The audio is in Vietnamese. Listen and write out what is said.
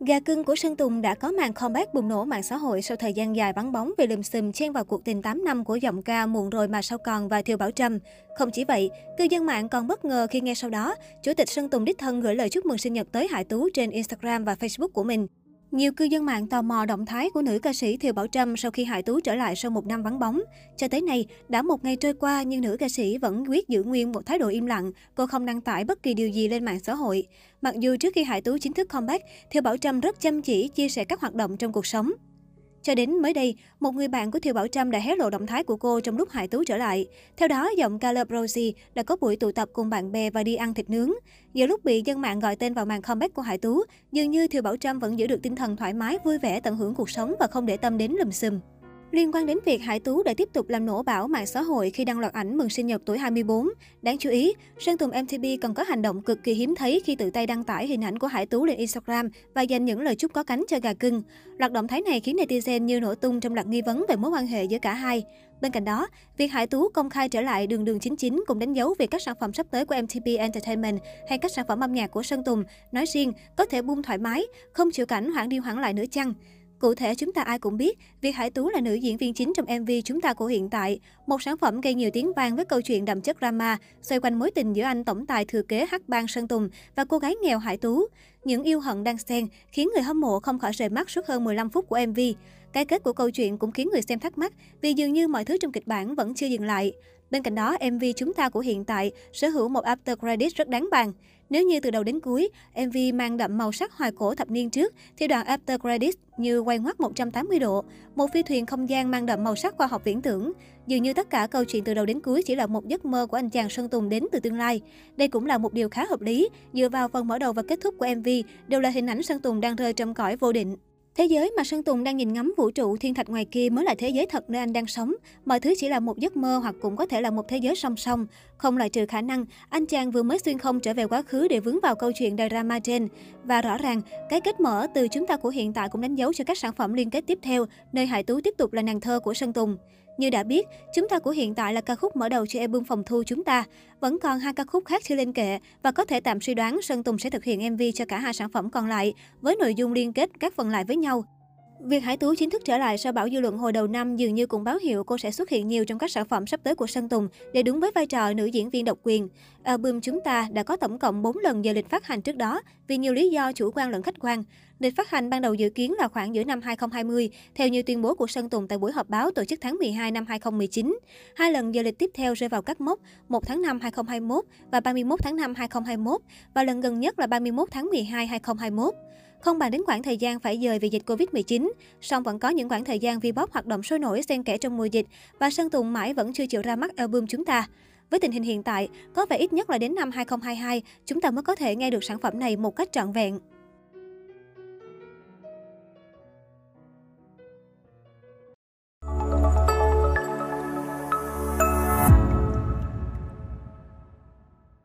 Gà cưng của Sơn Tùng đã có màn comeback bùng nổ mạng xã hội sau thời gian dài vắng bóng vì lùm xùm chen vào cuộc tình 8 năm của giọng ca Muộn rồi mà sao còn và Thiều Bảo Trâm. Không chỉ vậy, cư dân mạng còn bất ngờ khi nghe sau đó, Chủ tịch Sơn Tùng đích thân gửi lời chúc mừng sinh nhật tới Hải Tú trên Instagram và Facebook của mình. Nhiều cư dân mạng tò mò động thái của nữ ca sĩ Thiều Bảo Trâm sau khi Hải Tú trở lại sau một năm vắng bóng. Cho tới nay, đã một ngày trôi qua nhưng nữ ca sĩ vẫn quyết giữ nguyên một thái độ im lặng, cô không đăng tải bất kỳ điều gì lên mạng xã hội. Mặc dù trước khi Hải Tú chính thức comeback, Thiều Bảo Trâm rất chăm chỉ chia sẻ các hoạt động trong cuộc sống. Cho đến mới đây, một người bạn của Thiều Bảo Trâm đã hé lộ động thái của cô trong lúc Hải Tú trở lại. Theo đó, giọng Caleb Rosie đã có buổi tụ tập cùng bạn bè và đi ăn thịt nướng. Giữa lúc bị dân mạng gọi tên vào màn comeback của Hải Tú, dường như Thiều Bảo Trâm vẫn giữ được tinh thần thoải mái, vui vẻ, tận hưởng cuộc sống và không để tâm đến lùm xùm. Liên quan đến việc Hải Tú đã tiếp tục làm nổ bão mạng xã hội khi đăng loạt ảnh mừng sinh nhật tuổi 24. Đáng chú ý, Sơn Tùng MTP còn có hành động cực kỳ hiếm thấy khi tự tay đăng tải hình ảnh của Hải Tú lên Instagram và dành những lời chúc có cánh cho gà cưng. Loạt động thái này khiến netizen như nổ tung trong loạt nghi vấn về mối quan hệ giữa cả hai. Bên cạnh đó, việc Hải Tú công khai trở lại đường đường chính chính cũng đánh dấu về các sản phẩm sắp tới của MTP Entertainment hay các sản phẩm âm nhạc của Sơn Tùng, nói riêng, có thể bung thoải mái, không chịu cảnh hoãn đi hoãn lại nữa chăng. Cụ thể, chúng ta ai cũng biết, việc Hải Tú là nữ diễn viên chính trong MV Chúng ta của hiện tại, một sản phẩm gây nhiều tiếng vang với câu chuyện đậm chất drama, xoay quanh mối tình giữa anh tổng tài thừa kế Hắc Bang Sơn Tùng và cô gái nghèo Hải Tú. Những yêu hận đang xen khiến người hâm mộ không khỏi rời mắt suốt hơn 15 phút của MV. Cái kết của câu chuyện cũng khiến người xem thắc mắc vì dường như mọi thứ trong kịch bản vẫn chưa dừng lại. Bên cạnh đó, MV Chúng ta của hiện tại sở hữu một after credit rất đáng bàn. Nếu như từ đầu đến cuối, MV mang đậm màu sắc hoài cổ thập niên trước, thì đoạn after credits như quay ngoắt 180 độ, một phi thuyền không gian mang đậm màu sắc khoa học viễn tưởng. Dường như tất cả câu chuyện từ đầu đến cuối chỉ là một giấc mơ của anh chàng Sơn Tùng đến từ tương lai. Đây cũng là một điều khá hợp lý, dựa vào phần mở đầu và kết thúc của MV đều là hình ảnh Sơn Tùng đang rơi trong cõi vô định. Thế giới mà Sơn Tùng đang nhìn ngắm vũ trụ thiên thạch ngoài kia mới là thế giới thật nơi anh đang sống. Mọi thứ chỉ là một giấc mơ hoặc cũng có thể là một thế giới song song. Không loại trừ khả năng anh chàng vừa mới xuyên không trở về quá khứ để vướng vào câu chuyện drama trên. Và rõ ràng, cái kết mở từ chúng ta của hiện tại cũng đánh dấu cho các sản phẩm liên kết tiếp theo, nơi Hải Tú tiếp tục là nàng thơ của Sơn Tùng. Như đã biết, chúng ta của hiện tại là ca khúc mở đầu cho album phòng thu chúng ta. Vẫn còn hai ca khúc khác chưa lên kệ và có thể tạm suy đoán Sơn Tùng sẽ thực hiện MV cho cả hai sản phẩm còn lại với nội dung liên kết các phần lại với nhau. Việc Hải Tú chính thức trở lại sau bão dư luận hồi đầu năm dường như cũng báo hiệu cô sẽ xuất hiện nhiều trong các sản phẩm sắp tới của Sơn Tùng để đúng với vai trò nữ diễn viên độc quyền. Album Chúng ta đã có tổng cộng 4 lần giờ lịch phát hành trước đó vì nhiều lý do chủ quan lẫn khách quan. Lịch phát hành ban đầu dự kiến là khoảng giữa năm 2020, theo như tuyên bố của Sơn Tùng tại buổi họp báo tổ chức tháng 12 năm 2019. Hai lần giờ lịch tiếp theo rơi vào các mốc 1 tháng 5 2021 và 31 tháng 5 2021 và lần gần nhất là 31 tháng 12 2021. Không bàn đến khoảng thời gian phải dời vì dịch Covid-19, song vẫn có những khoảng thời gian V-pop hoạt động sôi nổi xen kẽ trong mùa dịch và Sơn Tùng mãi vẫn chưa chịu ra mắt album chúng ta. Với tình hình hiện tại, có vẻ ít nhất là đến năm 2022, chúng ta mới có thể nghe được sản phẩm này một cách trọn vẹn.